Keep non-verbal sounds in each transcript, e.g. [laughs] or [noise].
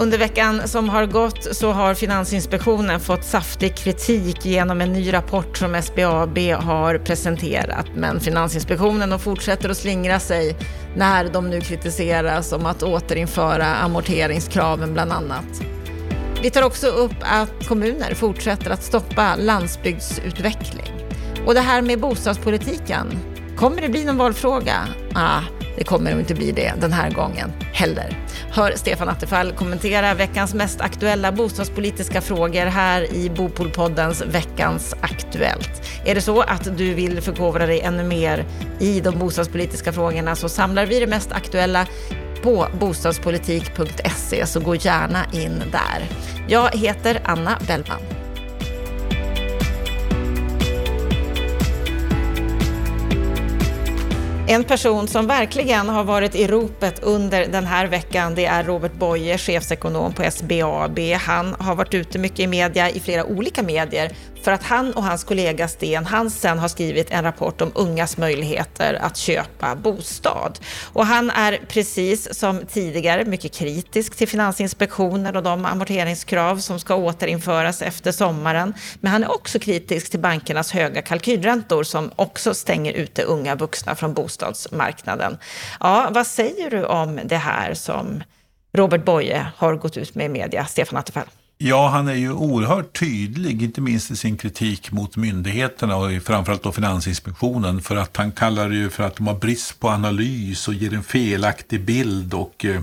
Under veckan som har gått så har Finansinspektionen fått saftig kritik genom en ny rapport som SBAB har presenterat. Men Finansinspektionen fortsätter att slingra sig när de nu kritiseras om att återinföra amorteringskraven bland annat. Vi tar också upp att kommuner fortsätter att stoppa landsbygdsutveckling. Och det här med bostadspolitiken, kommer det bli någon valfråga? Ah, det kommer nog inte bli det den här gången heller. Hör Stefan Attefall kommentera veckans mest aktuella bostadspolitiska frågor här i Bopolpoddens Veckans Aktuellt. Är det så att du vill förkovra dig ännu mer i de bostadspolitiska frågorna så samlar vi det mest aktuella på bostadspolitik.se så gå gärna in där. Jag heter Anna Bellman. En person som verkligen har varit i ropet under den här veckan, det är Robert Boye, chefsekonom på SBAB. Han har varit ute mycket i media, i flera olika medier, för att han och hans kollega Sten Hansen har skrivit en rapport om ungas möjligheter att köpa bostad. Och han är precis som tidigare mycket kritisk till Finansinspektionen och de amorteringskrav som ska återinföras efter sommaren. Men han är också kritisk till bankernas höga kalkylräntor som också stänger ute unga vuxna från bostadsmarknaden. Ja, vad säger du om det här som Robert Boye har gått ut med i media, Stefan Attefall? Ja, han är ju oerhört tydlig, inte minst i sin kritik mot myndigheterna och framförallt då Finansinspektionen, för att han kallar det ju för att de har brist på analys och ger en felaktig bild. Och, eh,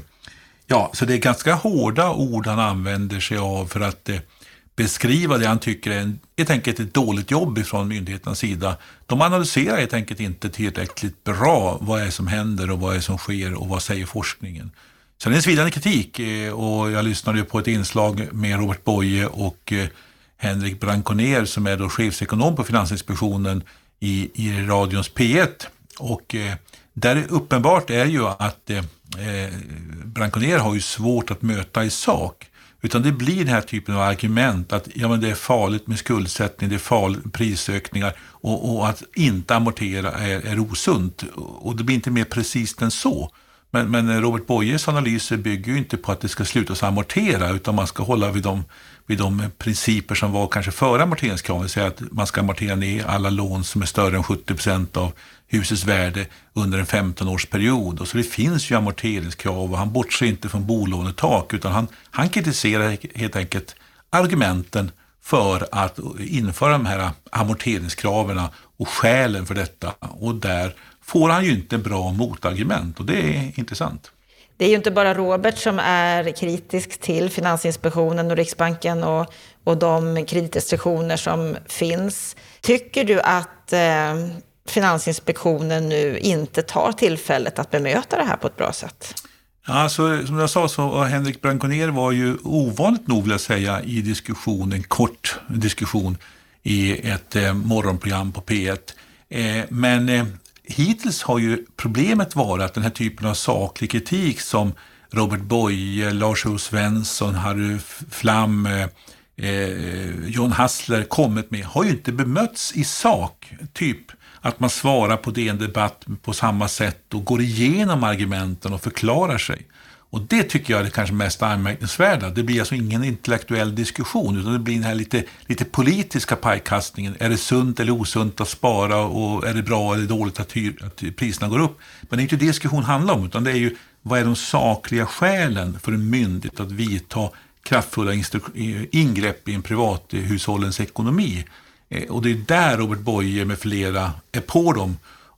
ja, så det är ganska hårda ord han använder sig av för att eh, beskriva det han tycker är en, helt enkelt ett dåligt jobb från myndigheternas sida. De analyserar helt enkelt inte tillräckligt bra vad är som händer och vad är som sker och vad säger forskningen. Sen är det en svidande kritik eh, och jag lyssnade på ett inslag med Robert Boye och eh, Henrik Branconer som är då chefsekonom på Finansinspektionen i, i radions P1. Och eh, där uppenbart är ju att eh, eh, Branconer har ju svårt att möta i sak. Utan det blir den här typen av argument att ja, men det är farligt med skuldsättning, det är farligt med prisökningar och, och att inte amortera är, är osunt. Och det blir inte mer precis än så. Men, men Robert Boyes analyser bygger ju inte på att det ska slutas amortera utan man ska hålla vid de, vid de principer som var kanske före amorteringskraven. Det vill säga att man ska amortera ner alla lån som är större än 70 procent av husets värde under en 15-årsperiod. Så det finns ju amorteringskrav och han bortser inte från bolånetak utan han, han kritiserar helt enkelt argumenten för att införa de här amorteringskraven och skälen för detta. Och där får han ju inte bra motargument och det är intressant. Det är ju inte bara Robert som är kritisk till Finansinspektionen och Riksbanken och, och de kreditrestriktioner som finns. Tycker du att eh, Finansinspektionen nu inte tar tillfället att bemöta det här på ett bra sätt? Alltså, som jag sa så var Henrik Branconer var ju ovanligt nog vill jag säga i diskussion, en kort diskussion i ett eh, morgonprogram på P1. Eh, men eh, hittills har ju problemet varit att den här typen av saklig kritik som Robert Boye, Lars-O Svensson, Harry Flam, eh, eh, John Hassler kommit med har ju inte bemötts i sak. Typ att man svarar på DN Debatt på samma sätt och går igenom argumenten och förklarar sig. Och det tycker jag är det kanske mest anmärkningsvärda. Det blir alltså ingen intellektuell diskussion utan det blir den här lite, lite politiska pajkastningen. Är det sunt eller osunt att spara och är det bra eller dåligt att, hyr, att priserna går upp? Men det är inte det diskussion handlar om utan det är ju vad är de sakliga skälen för en myndighet att vidta kraftfulla ingrepp i en privathushållens ekonomi? Eh, och det är där Robert Boye med flera är på dem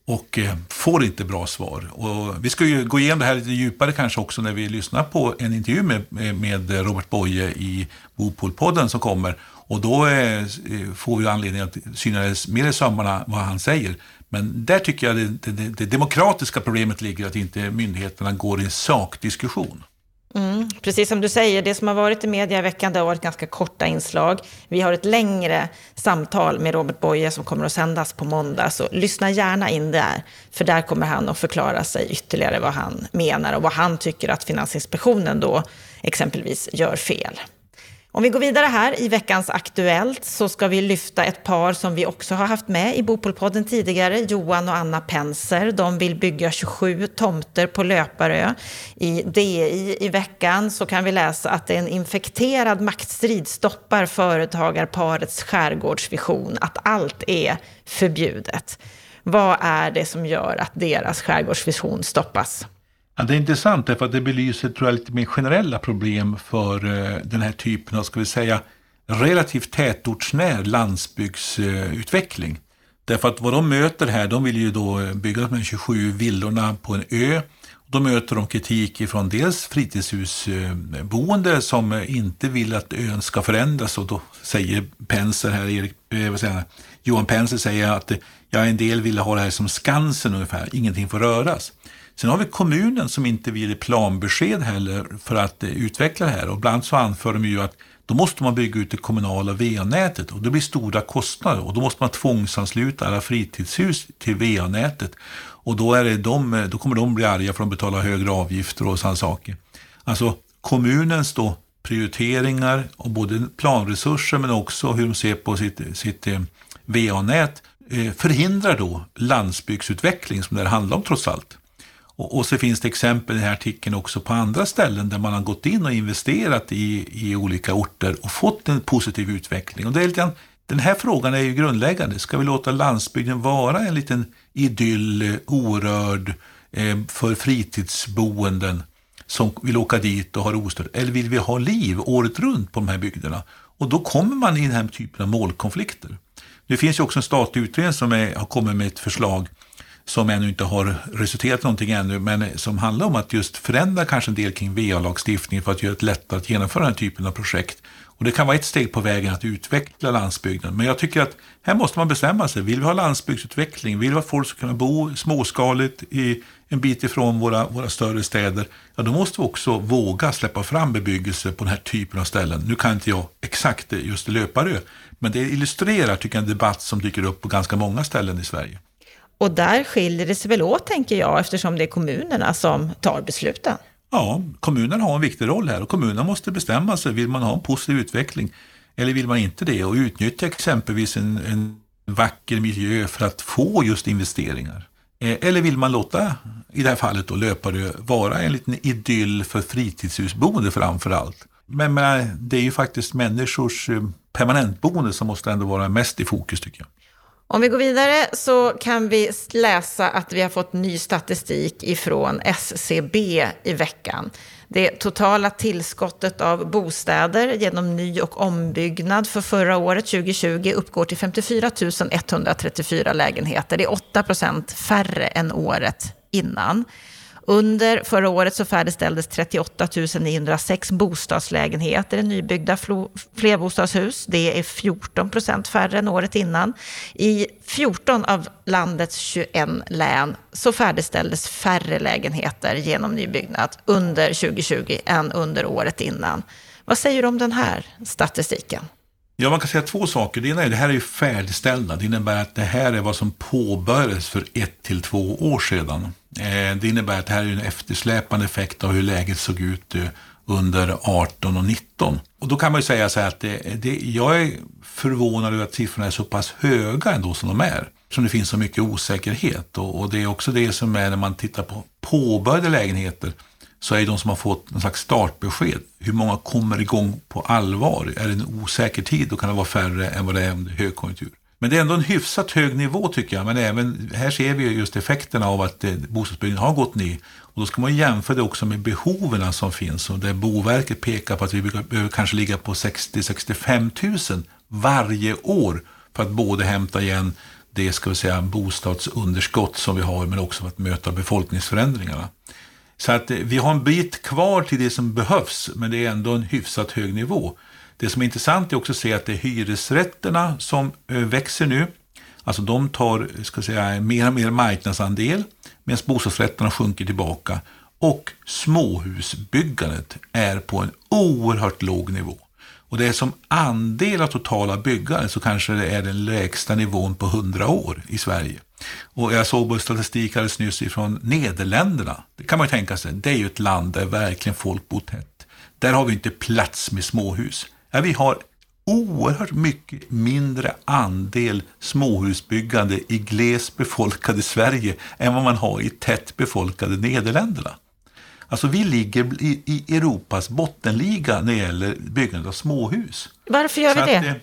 och eh, får inte bra svar. Och vi ska ju gå igenom det här lite djupare kanske också när vi lyssnar på en intervju med, eh, med Robert Boye i Bopolpodden som kommer. Och då eh, får vi anledning att syna mer i sömmarna vad han säger. Men där tycker jag det, det, det demokratiska problemet ligger att inte myndigheterna går i en sakdiskussion. Mm, precis som du säger, det som har varit i media i veckan det har varit ganska korta inslag. Vi har ett längre samtal med Robert Boye som kommer att sändas på måndag, så lyssna gärna in där. För där kommer han att förklara sig ytterligare vad han menar och vad han tycker att Finansinspektionen då exempelvis gör fel. Om vi går vidare här i veckans Aktuellt så ska vi lyfta ett par som vi också har haft med i Bopolpodden tidigare, Johan och Anna Penser. De vill bygga 27 tomter på Löparö. I DI i veckan så kan vi läsa att en infekterad maktstrid stoppar företagarparets skärgårdsvision, att allt är förbjudet. Vad är det som gör att deras skärgårdsvision stoppas? Ja, det är intressant därför att det belyser tror jag, lite mer generella problem för eh, den här typen av, ska vi säga, relativt tätortsnär landsbygdsutveckling. Därför att vad de möter här, de vill ju då eh, bygga de här 27 villorna på en ö. Då möter de kritik från dels fritidshusboende som inte vill att ön ska förändras och då säger Penser här, Erik, eh, vad säger Johan Penser säger att ja, en del vill ha det här som Skansen ungefär, ingenting får röras. Sen har vi kommunen som inte vill ge planbesked heller för att eh, utveckla det här och ibland så anför de ju att då måste man bygga ut det kommunala VA-nätet och det blir stora kostnader och då måste man tvångsansluta alla fritidshus till VA-nätet och då, är det de, eh, då kommer de bli arga för att de betalar högre avgifter och sådana saker. Alltså kommunens då prioriteringar och både planresurser men också hur de ser på sitt, sitt eh, VA-nät förhindrar då landsbygdsutveckling som det här handlar om trots allt. Och, och, så finns det exempel i den här artikeln också på andra ställen där man har gått in och investerat i, i olika orter och fått en positiv utveckling. Och det är lite, den här frågan är ju grundläggande. Ska vi låta landsbygden vara en liten idyll, eh, orörd, eh, för fritidsboenden som vill åka dit och ha det ostört? Eller vill vi ha liv året runt på de här bygderna? Och då kommer man i den här typen av målkonflikter. Det finns ju också en statlig utredning som är, har kommit med ett förslag som ännu inte har resulterat i någonting ännu, men som handlar om att just förändra kanske en del kring VA-lagstiftningen för att göra det lättare att genomföra den här typen av projekt. Och det kan vara ett steg på vägen att utveckla landsbygden. Men jag tycker att här måste man bestämma sig. Vill vi ha landsbygdsutveckling? Vill vi att folk ska kunna bo småskaligt i en bit ifrån våra, våra större städer? Ja, då måste vi också våga släppa fram bebyggelse på den här typen av ställen. Nu kan inte jag exakt just i Löparö, men det illustrerar tycker jag en debatt som dyker upp på ganska många ställen i Sverige. Och där skiljer det sig väl åt, tänker jag, eftersom det är kommunerna som tar besluten. Ja, kommunerna har en viktig roll här och kommunerna måste bestämma sig. Vill man ha en positiv utveckling eller vill man inte det? Och utnyttja exempelvis en, en vacker miljö för att få just investeringar. Eh, eller vill man låta, i det här fallet då Löparö, vara en liten idyll för fritidshusboende framför allt? Men, men det är ju faktiskt människors eh, permanentboende som måste ändå vara mest i fokus tycker jag. Om vi går vidare så kan vi läsa att vi har fått ny statistik ifrån SCB i veckan. Det totala tillskottet av bostäder genom ny och ombyggnad för förra året, 2020, uppgår till 54 134 lägenheter. Det är 8 procent färre än året innan. Under förra året så färdigställdes 38 906 bostadslägenheter i nybyggda flerbostadshus. Det är 14 procent färre än året innan. I 14 av landets 21 län så färdigställdes färre lägenheter genom nybyggnad under 2020 än under året innan. Vad säger du om den här statistiken? Ja, man kan säga två saker. Det ena är att det här är färdigställda. Det innebär att det här är vad som påbörjades för ett till två år sedan. Eh, det innebär att det här är en eftersläpande effekt av hur läget såg ut eh, under 18 och 19. Och då kan man ju säga så här att det, det, jag är förvånad över att siffrorna är så pass höga ändå som de är. Som det finns så mycket osäkerhet och, och det är också det som är när man tittar på påbörjade lägenheter så är de som har fått någon slags startbesked. Hur många kommer igång på allvar? Är det en osäker tid då kan det vara färre än vad det är under högkonjunktur. Men det är ändå en hyfsat hög nivå tycker jag. Men även här ser vi just effekterna av att eh, bostadsbyggandet har gått ner. Och då ska man jämföra det också med behoven som finns. Och där Boverket pekar på att vi behöver kanske ligga på 60-65 000 varje år för att både hämta igen det ska vi säga, bostadsunderskott som vi har men också för att möta befolkningsförändringarna. Så att eh, vi har en bit kvar till det som behövs men det är ändå en hyfsat hög nivå. Det som är intressant är också att se att det är hyresrätterna som eh, växer nu. Alltså de tar eh, ska säga, mer och mer marknadsandel medan bostadsrätterna sjunker tillbaka. Och småhusbyggandet är på en oerhört låg nivå. Och det är som andel av totala byggandet så kanske det är den lägsta nivån på 100 år i Sverige. Och jag såg statistik alldeles nyss ifrån Nederländerna. Det kan man ju tänka sig, det är ju ett land där verkligen folk bor tätt. Där har vi inte plats med småhus. Ja, vi har oerhört mycket mindre andel småhusbyggande i glest befolkade Sverige än vad man har i tätt befolkade Nederländerna. Alltså vi ligger i, i Europas bottenliga när det gäller byggandet av småhus. Varför gör vi det?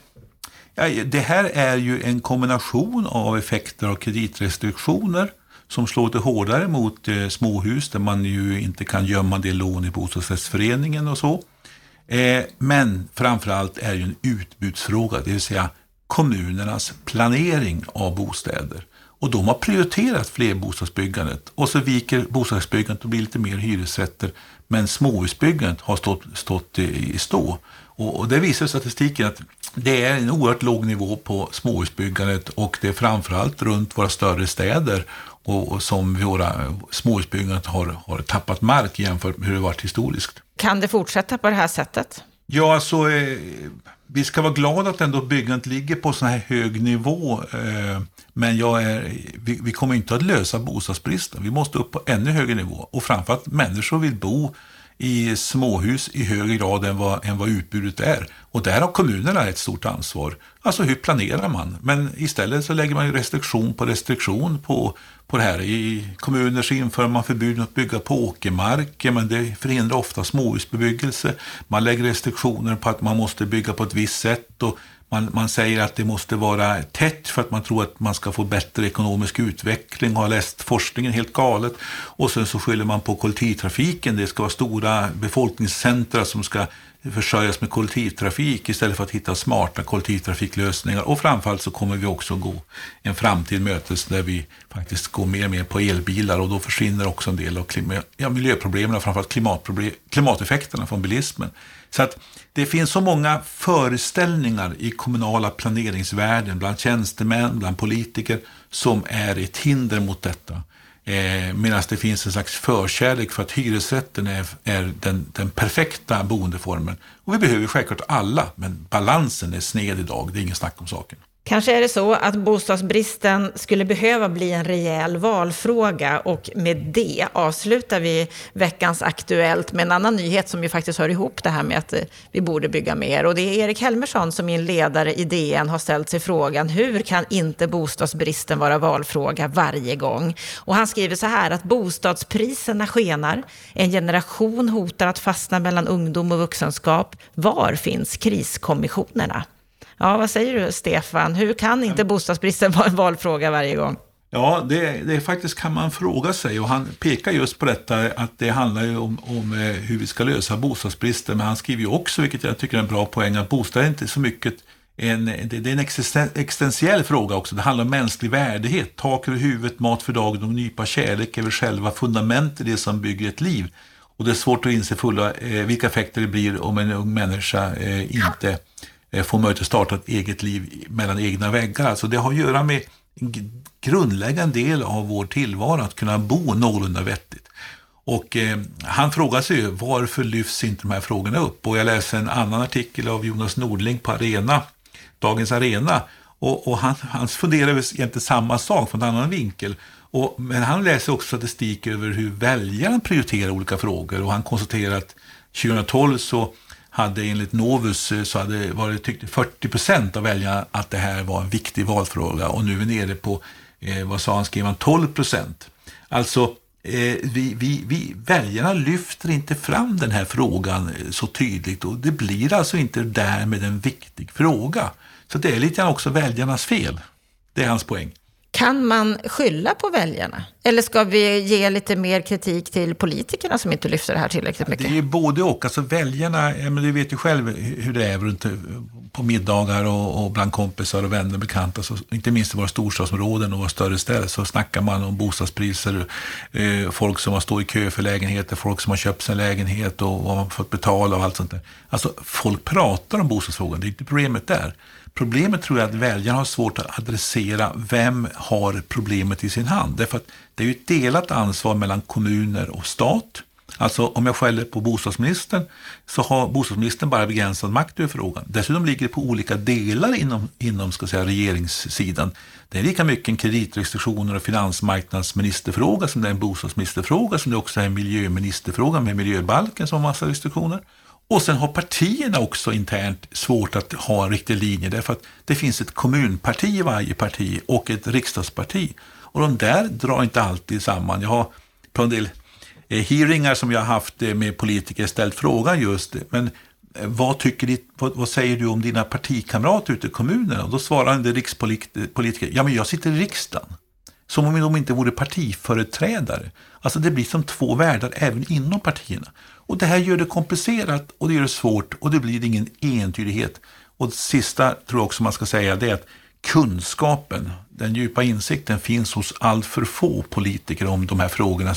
Ja, det här är ju en kombination av effekter av kreditrestriktioner som slår lite hårdare mot eh, småhus där man ju inte kan gömma det lån i bostadsrättsföreningen och så. Eh, men framförallt är det ju en utbudsfråga, det vill säga kommunernas planering av bostäder. Och de har prioriterat flerbostadsbyggandet och så viker bostadsbyggandet och blir lite mer hyresrätter. Men småhusbyggandet har stått, stått i stå. Och, och det visar statistiken att det är en oerhört låg nivå på småhusbyggandet och det är framförallt runt våra större städer och, och som våra småhusbyggandet har, har tappat mark jämfört med hur det varit historiskt. Kan det fortsätta på det här sättet? Ja, alltså, eh, vi ska vara glada att ändå byggandet ligger på så här hög nivå. Eh, men jag är, vi, vi, kommer inte att lösa bostadsbristen. Vi måste upp på ännu högre nivå. Och framförallt människor vill bo i småhus i högre grad än vad, än vad utbudet är. Och där har kommunerna ett stort ansvar. Alltså hur planerar man? Men istället så lägger man ju restriktion på restriktion på, på det här. I kommuner så inför man förbud att bygga på åkermark, men det förhindrar ofta småhusbebyggelse. Man lägger restriktioner på att man måste bygga på ett visst sätt och man, man säger att det måste vara tätt för att man tror att man ska få bättre ekonomisk utveckling och har läst forskningen helt galet. Och sen så skyller man på kollektivtrafiken. Det ska vara stora befolkningscentra som ska försörjas med kollektivtrafik istället för att hitta smarta kollektivtrafiklösningar. Och framförallt så kommer vi också gå en framtid mötes där vi faktiskt går mer och mer på elbilar och då försvinner också en del av ja, miljöproblemen och framförallt klimatproblem, klimateffekterna från bilismen. Så att det finns så många föreställningar i kommunala planeringsvärlden bland tjänstemän, bland politiker som är ett hinder mot detta. Eh, Medan det finns en slags förkärlek för att hyresrätten är, är den, den, perfekta boendeformen. Och vi behöver självklart alla, men balansen är sned idag, det är ingen snack om saken. Kanske är det så att bostadsbristen skulle behöva bli en rejäl valfråga och med det avslutar vi veckans Aktuellt med en annan nyhet som ju faktiskt hör ihop det här med att eh, vi borde bygga mer. Och det är Erik Helmersson som i en ledare i DN har ställt sig frågan hur kan inte bostadsbristen vara valfråga varje gång? Och han skriver så här att bostadspriserna skenar, en generation hotar att fastna mellan ungdom och vuxenskap. Var finns kriskommissionerna? Ja, vad säger du Stefan? Hur kan inte bostadsbristen [laughs] vara en valfråga varje gång? Ja, det, det faktiskt kan man fråga sig och han pekar just på detta att det handlar ju om, om eh, hur vi ska lösa bostadsbristen. Men han skriver ju också, vilket jag tycker är en bra poäng, att bostad är inte så mycket en, det, det är en existentiell fråga också. Det handlar om mänsklig värdighet. Tak över huvudet, mat för dagen och nypa kärlek är väl själva fundamentet i det som bygger ett liv. Och det är svårt att inse fulla eh, vilka effekter det blir om en ung människa eh, inte Eh, få möjlighet att starta ett eget liv mellan egna väggar. Så det har att göra med en grundläggande del av vår tillvaro, att kunna bo någorlunda vettigt. Och eh, han frågar sig varför lyfts inte de här frågorna upp? Och jag läser en annan artikel av Jonas Nordling på Arena, Dagens Arena. Och, och han, han funderar egentligen samma sak från en annan vinkel. Och, men han läser också statistik över hur väljaren prioriterar olika frågor och han konstaterar att 2012 så hade enligt Novus eh, så hade varit, tyckte 40 procent av väljarna att det här var en viktig valfråga och nu är vi nere på, eh, vad sa han, skrev han, 12 procent. Alltså, eh, vi, vi, vi, väljarna lyfter inte fram den här frågan eh, så tydligt och det blir alltså inte därmed en viktig fråga. Så det är lite också väljarnas fel. Det är hans poäng. Kan man skylla på väljarna? Eller ska vi ge lite mer kritik till politikerna som inte lyfter det här tillräckligt mycket? Det är både och. Alltså väljarna, men du vet ju själv hur det är runt på middagar och, och bland kompisar och vänner och bekanta. Så, inte minst i våra storstadsområden och våra större städer så snackar man om bostadspriser, eh, folk som har stått i kö för lägenheter, folk som har köpt sin lägenhet och vad man fått betala och allt sånt där. Alltså folk pratar om bostadsfrågan, det är inte problemet där. Problemet tror jag är att väljarna har svårt att adressera vem har problemet i sin hand. Därför att det är ju ett delat ansvar mellan kommuner och stat. Alltså om jag skäller på bostadsministern så har bostadsministern bara begränsad makt över frågan. Dessutom ligger det på olika delar inom, inom ska säga, regeringssidan. Det är lika mycket en kreditrestriktioner och finansmarknadsministerfråga som det är en bostadsministerfråga som det också är en miljöministerfråga med miljöbalken som har massa restriktioner. Och sen har partierna också internt svårt att ha en riktig linje därför att det finns ett kommunparti i varje parti och ett riksdagsparti. Och de där drar inte alltid samman. Jag har på en del eh, hearingar som jag har haft eh, med politiker ställt frågan just, men eh, vad, tycker ditt, vad, vad, säger du om dina partikamrater ute i kommunerna? Och då svarar en rikspolitiker, ja men jag sitter i riksdagen. Som om de inte vore partiföreträdare. Alltså det blir som två världar även inom partierna. Och det här gör det komplicerat och det gör det svårt och det blir ingen entydighet. Och det sista tror jag också man ska säga det är att kunskapen, den djupa insikten finns hos allt för få politiker om de här frågorna,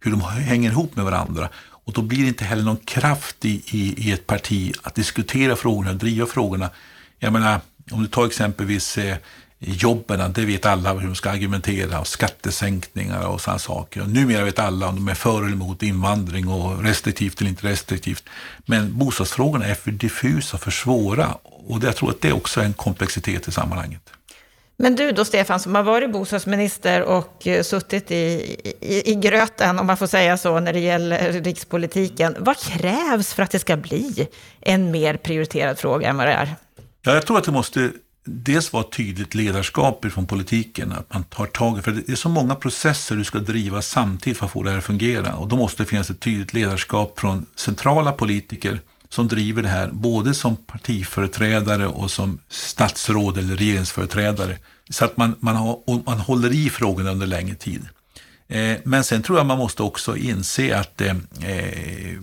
hur de hänger ihop med varandra. Och då blir det inte heller någon kraft i, i, i ett parti att diskutera frågorna, driva frågorna. Jag menar, om du tar exempelvis eh, jobben, det vet alla hur de ska argumentera, och skattesänkningar och sådana saker. Och numera vet alla om de är för eller emot invandring och restriktivt eller inte restriktivt. Men bostadsfrågorna är för diffusa, för svåra och jag tror att det också är en komplexitet i sammanhanget. Men du då, Stefan, som har varit bostadsminister och eh, suttit i, i, i gröten, om man får säga så, när det gäller rikspolitiken. Vad krävs för att det ska bli en mer prioriterad fråga än vad det är? Ja, jag tror att det måste dels vara tydligt ledarskap från politiken, att man tar tag i, för det är så många processer du ska driva samtidigt för att få det här att fungera. Och då måste det finnas ett tydligt ledarskap från centrala politiker som driver det här, både som partiföreträdare och som statsråd eller regeringsföreträdare. Så att man, man, har, man håller i frågorna under längre tid. Eh, men sen tror jag man måste också inse att eh, eh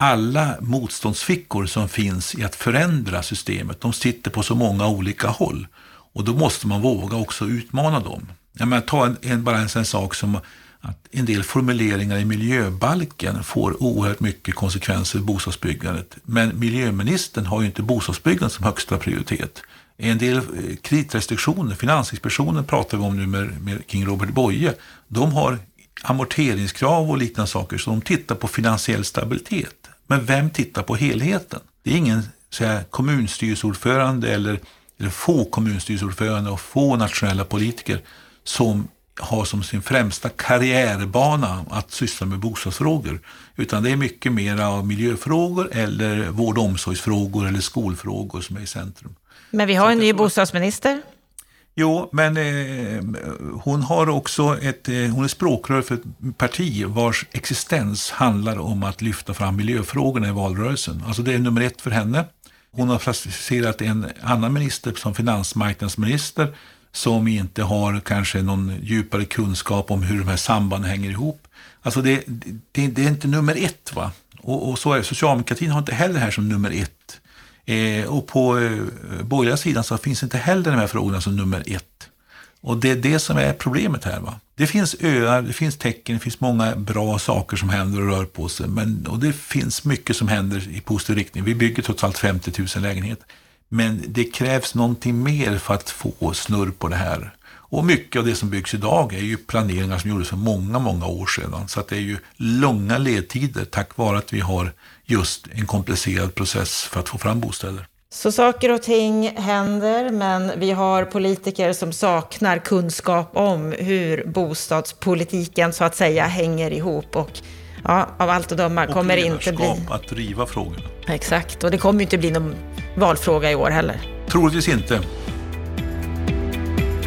alla motståndsfickor som finns i att förändra systemet, de sitter på så många olika håll. Och då måste man våga också utmana dem. Jag menar, ta en, en, bara en sån sak som att en del formuleringar i miljöbalken får oerhört mycket konsekvenser för bostadsbyggandet. Men miljöministern har ju inte bostadsbyggandet som högsta prioritet. En del eh, kreditrestriktioner, Finansinspektionen pratar vi om nu med, med King Robert Boye, de har amorteringskrav och liknande saker, så de tittar på finansiell stabilitet. Men vem tittar på helheten? Det är ingen så kommunstyrelseordförande eller, eller få kommunstyrelseordförande och få nationella politiker som har som sin främsta karriärbana att syssla med bostadsfrågor. Utan det är mycket mer av miljöfrågor eller vård och omsorgsfrågor eller skolfrågor som är i centrum. Men vi har en ny bostadsminister. Jo, men eh, hon har också ett, eh, hon är språkrör för ett parti vars existens handlar om att lyfta fram miljöfrågorna i valrörelsen. Alltså det är nummer ett för henne. Hon har placerat en annan minister som finansmarknadsminister som inte har kanske någon djupare kunskap om hur de här sambanden hänger ihop. Alltså det, det, det är inte nummer ett. va? Och, och så är Socialdemokratin har inte heller det här som nummer ett. Eh, och på eh, borgerliga sidan så finns inte heller de här frågorna som nummer ett. Och det är det som är problemet här. Va? Det finns öar, det finns tecken, det finns många bra saker som händer och rör på sig. Men, och det finns mycket som händer i positiv riktning. Vi bygger trots allt 50 000 lägenheter. Men det krävs någonting mer för att få snurr på det här. Och mycket av det som byggs idag är ju planeringar som gjordes för många, många år sedan. Så att det är ju långa ledtider tack vare att vi har just en komplicerad process för att få fram bostäder. Så saker och ting händer, men vi har politiker som saknar kunskap om hur bostadspolitiken så att säga hänger ihop och ja, av allt att döma kommer det inte bli... att driva frågorna. Exakt, och det kommer ju inte bli någon valfråga i år heller. Troligtvis inte.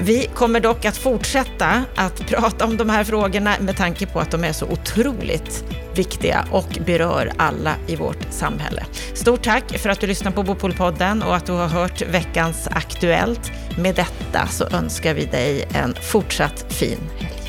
Vi kommer dock att fortsätta att prata om de här frågorna med tanke på att de är så otroligt viktiga och berör alla i vårt samhälle. Stort tack för att du lyssnar på Bopolpodden och att du har hört veckans Aktuellt. Med detta så önskar vi dig en fortsatt fin helg.